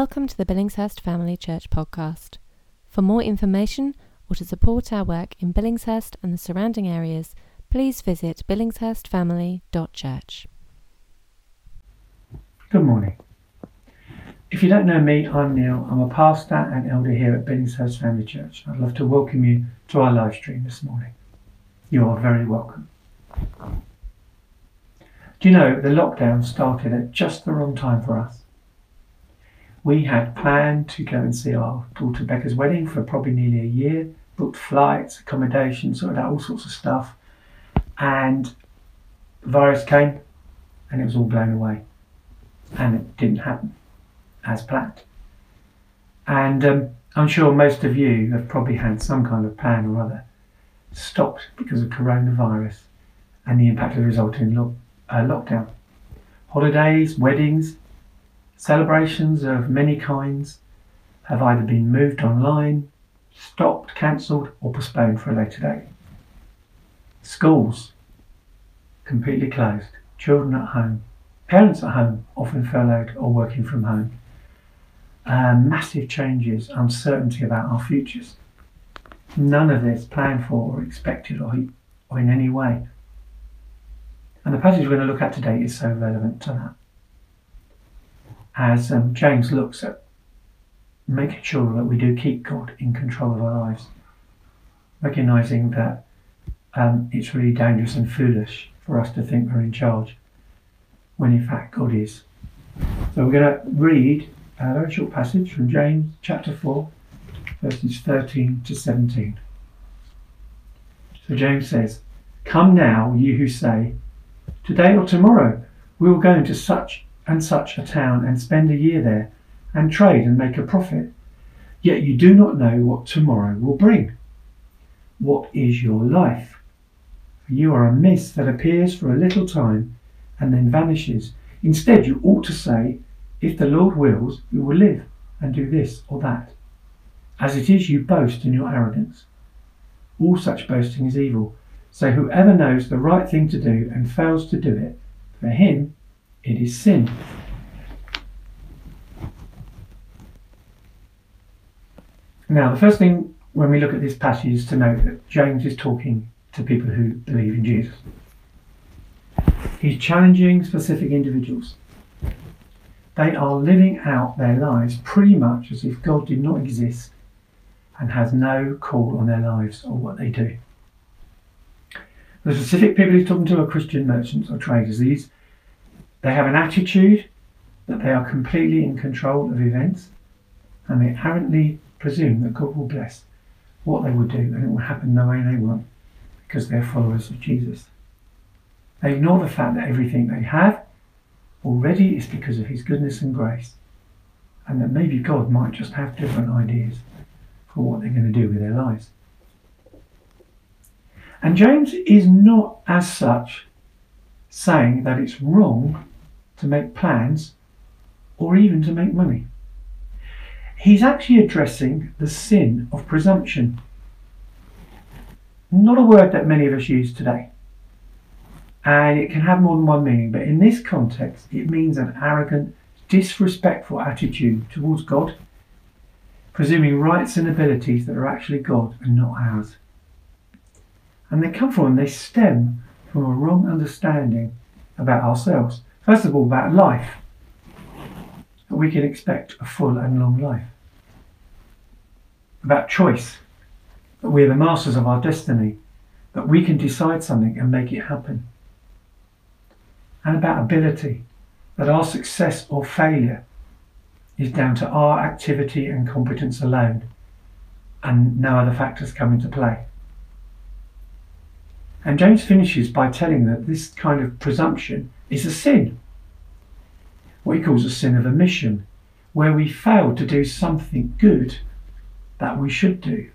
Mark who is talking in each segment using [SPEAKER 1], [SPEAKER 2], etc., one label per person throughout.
[SPEAKER 1] Welcome to the Billingshurst Family Church podcast. For more information or to support our work in Billingshurst and the surrounding areas, please visit billingshurstfamily.church.
[SPEAKER 2] Good morning. If you don't know me, I'm Neil. I'm a pastor and elder here at Billingshurst Family Church. I'd love to welcome you to our live stream this morning. You are very welcome. Do you know the lockdown started at just the wrong time for us? We had planned to go and see our daughter Becca's wedding for probably nearly a year, booked flights, accommodation, sorted out all sorts of stuff. And the virus came and it was all blown away. And it didn't happen as planned. And um, I'm sure most of you have probably had some kind of plan or other stopped because of coronavirus and the impact of the resulting lo- uh, lockdown. Holidays, weddings, Celebrations of many kinds have either been moved online, stopped, cancelled, or postponed for a later date. Schools completely closed, children at home, parents at home, often furloughed or working from home. Uh, massive changes, uncertainty about our futures. None of this planned for or expected or, or in any way. And the passage we're going to look at today is so relevant to that as um, James looks at making sure that we do keep God in control of our lives, recognizing that um, it's really dangerous and foolish for us to think we're in charge when in fact God is. So we're going to read a very short passage from James chapter 4, verses 13 to 17. So James says, Come now, you who say, Today or tomorrow we will go into such and such a town and spend a year there and trade and make a profit. Yet you do not know what tomorrow will bring. What is your life? You are a mist that appears for a little time and then vanishes. Instead, you ought to say, If the Lord wills, we will live and do this or that. As it is, you boast in your arrogance. All such boasting is evil. So whoever knows the right thing to do and fails to do it, for him it is sin. Now, the first thing when we look at this passage is to note that James is talking to people who believe in Jesus. He's challenging specific individuals. They are living out their lives pretty much as if God did not exist and has no call on their lives or what they do. The specific people he's talking to are Christian merchants or traders. These they have an attitude that they are completely in control of events and they arrogantly presume that God will bless what they will do and it will happen the way they want because they're followers of Jesus. They ignore the fact that everything they have already is because of His goodness and grace and that maybe God might just have different ideas for what they're going to do with their lives. And James is not, as such, saying that it's wrong to make plans, or even to make money. He's actually addressing the sin of presumption. Not a word that many of us use today. And it can have more than one meaning, but in this context, it means an arrogant, disrespectful attitude towards God, presuming rights and abilities that are actually God and not ours. And they come from, they stem from a wrong understanding about ourselves. First of all, about life. That we can expect a full and long life. About choice. That we are the masters of our destiny. That we can decide something and make it happen. And about ability. That our success or failure is down to our activity and competence alone, and no other factors come into play. And James finishes by telling that this kind of presumption is a sin. What he calls a sin of omission, where we fail to do something good that we should do.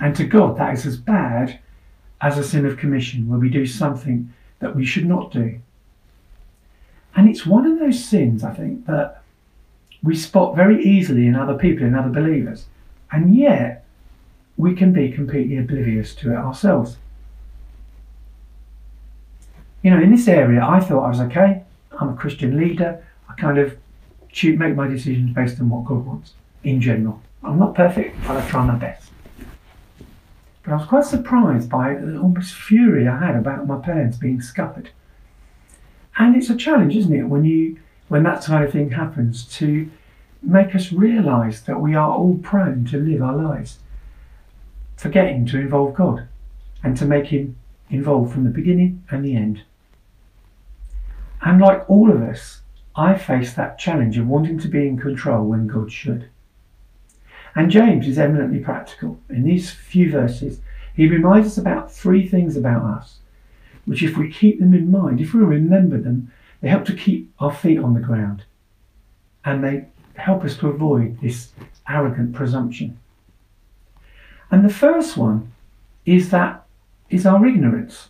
[SPEAKER 2] And to God, that is as bad as a sin of commission, where we do something that we should not do. And it's one of those sins, I think, that we spot very easily in other people, in other believers. And yet, we can be completely oblivious to it ourselves you know, in this area, I thought I was okay. I'm a Christian leader. I kind of make my decisions based on what God wants in general. I'm not perfect, but I try my best. But I was quite surprised by the almost fury I had about my parents being scuppered. And it's a challenge, isn't it, when you when that kind of thing happens, to make us realise that we are all prone to live our lives, forgetting to involve God and to make Him involved from the beginning and the end. And like all of us, I face that challenge of wanting to be in control when God should. And James is eminently practical. In these few verses, he reminds us about three things about us, which, if we keep them in mind, if we remember them, they help to keep our feet on the ground and they help us to avoid this arrogant presumption. And the first one is that is our ignorance.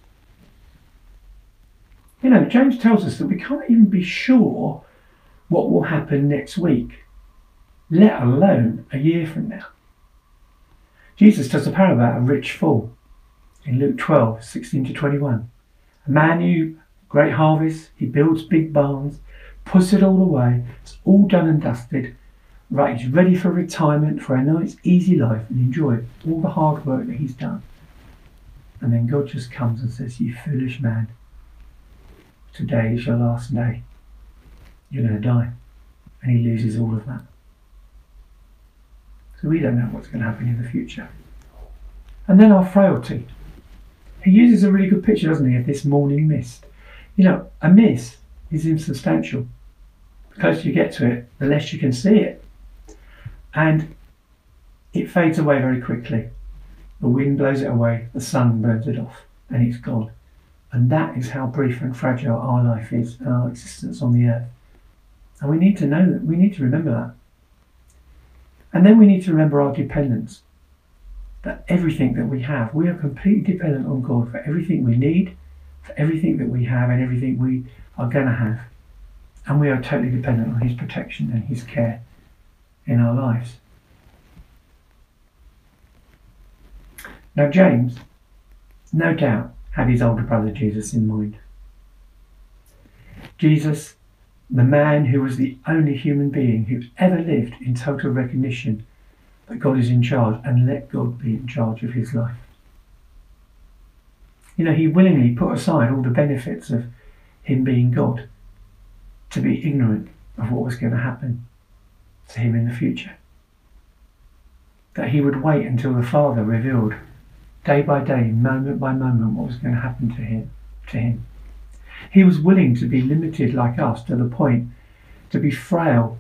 [SPEAKER 2] You know, James tells us that we can't even be sure what will happen next week, let alone a year from now. Jesus tells a parable about a rich fool in Luke 12, 16 to 21. A man who great harvest, he builds big barns, puts it all away, it's all done and dusted, right, he's ready for retirement, for a nice easy life and enjoy all the hard work that he's done. And then God just comes and says, You foolish man, today is your last day. You're going to die. And he loses all of that. So we don't know what's going to happen in the future. And then our frailty. He uses a really good picture, doesn't he, of this morning mist. You know, a mist is insubstantial. The closer you get to it, the less you can see it. And it fades away very quickly. The wind blows it away, the sun burns it off, and it's gone. And that is how brief and fragile our life is our existence on the earth. And we need to know that, we need to remember that. And then we need to remember our dependence. That everything that we have, we are completely dependent on God for everything we need, for everything that we have, and everything we are going to have. And we are totally dependent on His protection and His care in our lives. Now, James, no doubt, had his older brother Jesus in mind. Jesus, the man who was the only human being who ever lived in total recognition that God is in charge and let God be in charge of his life. You know, he willingly put aside all the benefits of him being God to be ignorant of what was going to happen to him in the future. That he would wait until the Father revealed day by day, moment by moment, what was going to happen to him. To him. He was willing to be limited like us to the point to be frail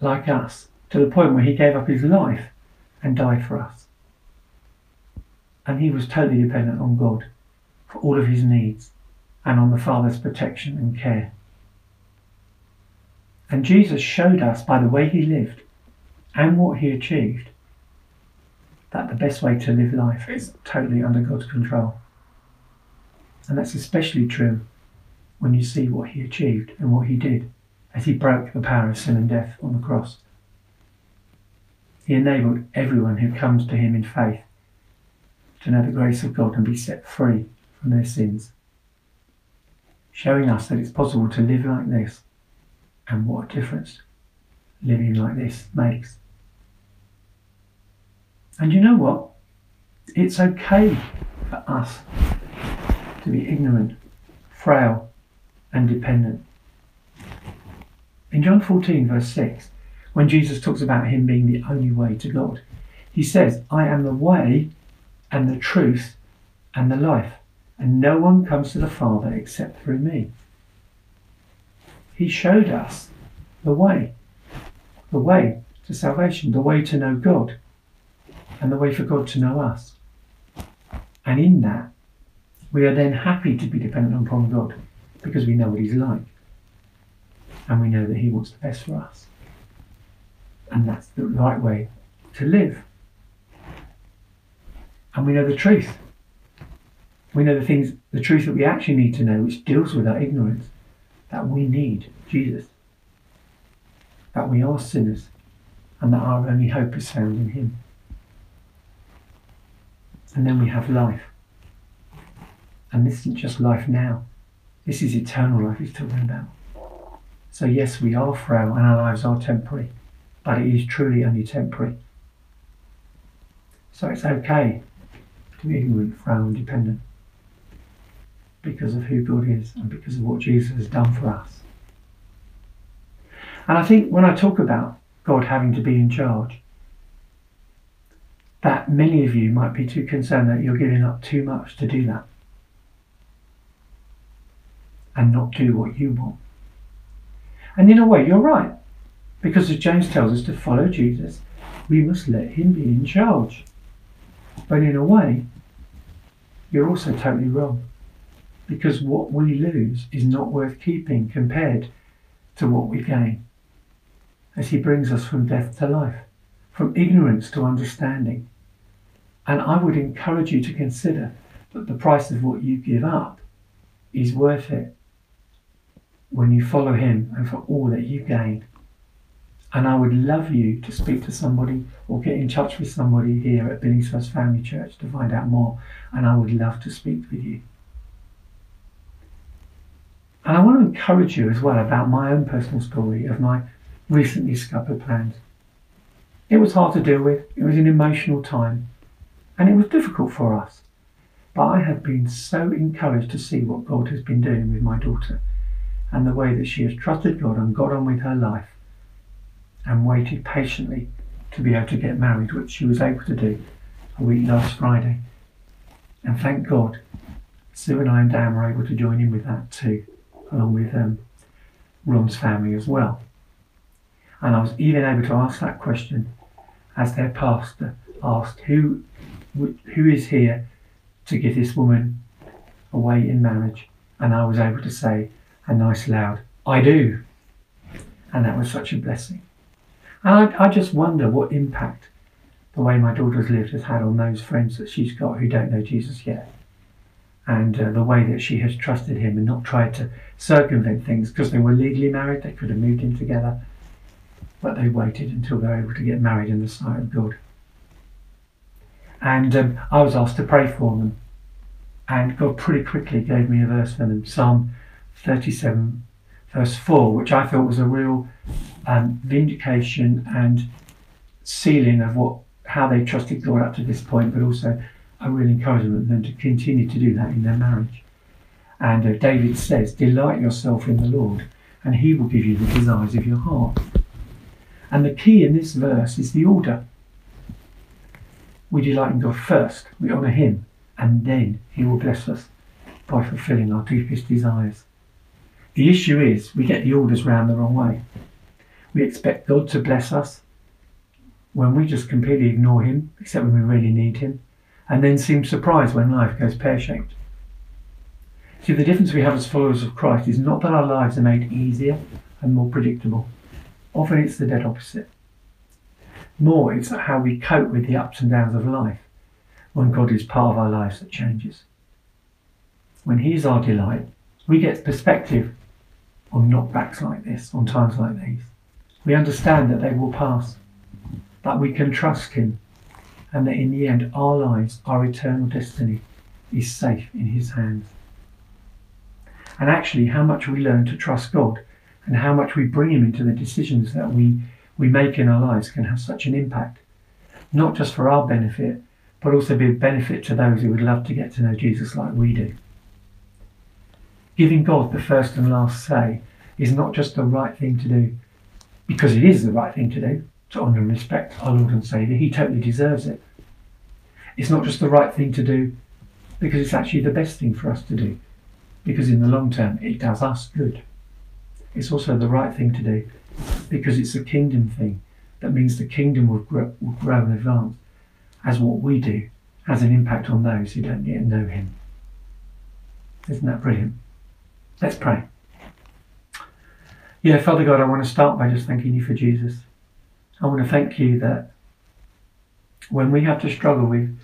[SPEAKER 2] like us, to the point where he gave up his life and died for us. And he was totally dependent on God for all of his needs and on the Father's protection and care. And Jesus showed us by the way he lived and what he achieved that the best way to live life is totally under God's control. And that's especially true when you see what he achieved and what he did as he broke the power of sin and death on the cross. He enabled everyone who comes to him in faith to know the grace of God and be set free from their sins, showing us that it's possible to live like this and what difference living like this makes. And you know what? It's okay for us to be ignorant, frail, and dependent. In John 14, verse 6, when Jesus talks about him being the only way to God, he says, I am the way and the truth and the life, and no one comes to the Father except through me. He showed us the way, the way to salvation, the way to know God and the way for God to know us. And in that, we are then happy to be dependent upon God because we know what He's like. And we know that He wants the best for us. And that's the right way to live. And we know the truth. We know the things, the truth that we actually need to know, which deals with our ignorance, that we need Jesus. That we are sinners and that our only hope is found in Him. And then we have life. And this isn't just life now, this is eternal life he's talking about. So, yes, we are frail and our lives are temporary, but it is truly only temporary. So, it's okay to be ignorant, frail, and dependent because of who God is and because of what Jesus has done for us. And I think when I talk about God having to be in charge, that many of you might be too concerned that you're giving up too much to do that and not do what you want. And in a way, you're right, because as James tells us to follow Jesus, we must let him be in charge. But in a way, you're also totally wrong, because what we lose is not worth keeping compared to what we gain as he brings us from death to life, from ignorance to understanding. And I would encourage you to consider that the price of what you give up is worth it when you follow him and for all that you gain. And I would love you to speak to somebody or get in touch with somebody here at Billingshurst Family Church to find out more. And I would love to speak with you. And I want to encourage you as well about my own personal story of my recently scuppered plans. It was hard to deal with, it was an emotional time, and it was difficult for us. But I have been so encouraged to see what God has been doing with my daughter and the way that she has trusted God and got on with her life and waited patiently to be able to get married, which she was able to do a week last Friday. And thank God, Sue and I and Dan were able to join in with that too, along with um, Ron's family as well. And I was even able to ask that question as their pastor asked, who, who is here to give this woman away in marriage? And I was able to say a nice loud, I do. And that was such a blessing. And I, I just wonder what impact the way my daughter's lived has had on those friends that she's got who don't know Jesus yet. And uh, the way that she has trusted him and not tried to circumvent things because they were legally married, they could have moved in together but they waited until they were able to get married in the sight of God. And um, I was asked to pray for them, and God pretty quickly gave me a verse for them Psalm 37, verse 4, which I thought was a real um, vindication and sealing of what how they trusted God up to this point, but also a real encouragement them to continue to do that in their marriage. And uh, David says, Delight yourself in the Lord, and he will give you the desires of your heart. And the key in this verse is the order. We delight in God first, we honour Him, and then He will bless us by fulfilling our deepest desires. The issue is we get the orders round the wrong way. We expect God to bless us when we just completely ignore Him, except when we really need Him, and then seem surprised when life goes pear shaped. See, the difference we have as followers of Christ is not that our lives are made easier and more predictable Often it's the dead opposite. More, it's how we cope with the ups and downs of life when God is part of our lives that changes. When He's our delight, we get perspective on knockbacks like this, on times like these. We understand that they will pass, that we can trust Him, and that in the end, our lives, our eternal destiny, is safe in His hands. And actually, how much we learn to trust God and how much we bring Him into the decisions that we, we make in our lives can have such an impact, not just for our benefit, but also be a benefit to those who would love to get to know Jesus like we do. Giving God the first and last say is not just the right thing to do, because it is the right thing to do, to honour and respect our Lord and Saviour. He totally deserves it. It's not just the right thing to do, because it's actually the best thing for us to do, because in the long term it does us good. It's also the right thing to do because it's a kingdom thing. That means the kingdom will grow, will grow and advance as what we do has an impact on those who don't yet know Him. Isn't that brilliant? Let's pray. Yeah, Father God, I want to start by just thanking you for Jesus. I want to thank you that when we have to struggle with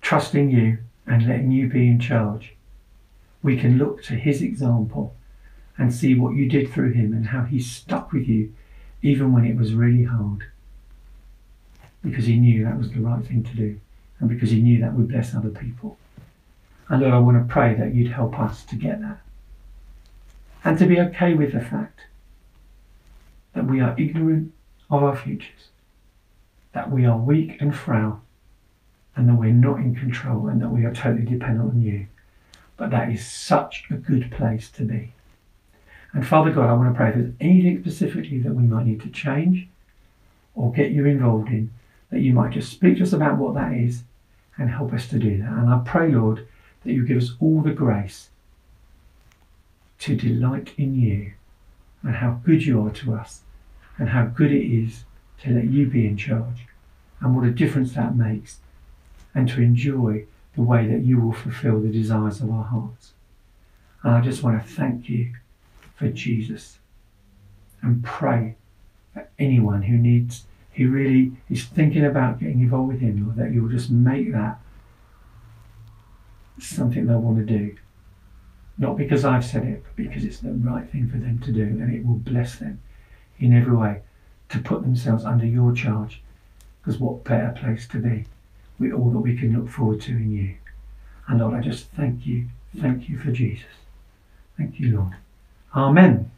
[SPEAKER 2] trusting you and letting you be in charge, we can look to his example and see what you did through him and how he stuck with you even when it was really hard. Because he knew that was the right thing to do and because he knew that would bless other people. And Lord, I want to pray that you'd help us to get that and to be okay with the fact that we are ignorant of our futures, that we are weak and frail, and that we're not in control and that we are totally dependent on you. But that is such a good place to be. And Father God, I want to pray if there's anything specifically that we might need to change or get you involved in, that you might just speak to us about what that is and help us to do that. And I pray, Lord, that you give us all the grace to delight in you and how good you are to us and how good it is to let you be in charge and what a difference that makes and to enjoy the way that you will fulfill the desires of our hearts. And I just want to thank you for Jesus and pray for anyone who needs, who really is thinking about getting involved with Him, Lord, that you'll just make that something they'll want to do. Not because I've said it, but because it's the right thing for them to do and it will bless them in every way to put themselves under your charge. Because what better place to be with all that we can look forward to in you. And Lord, I just thank you, thank you for Jesus. Thank you, Lord. Amen.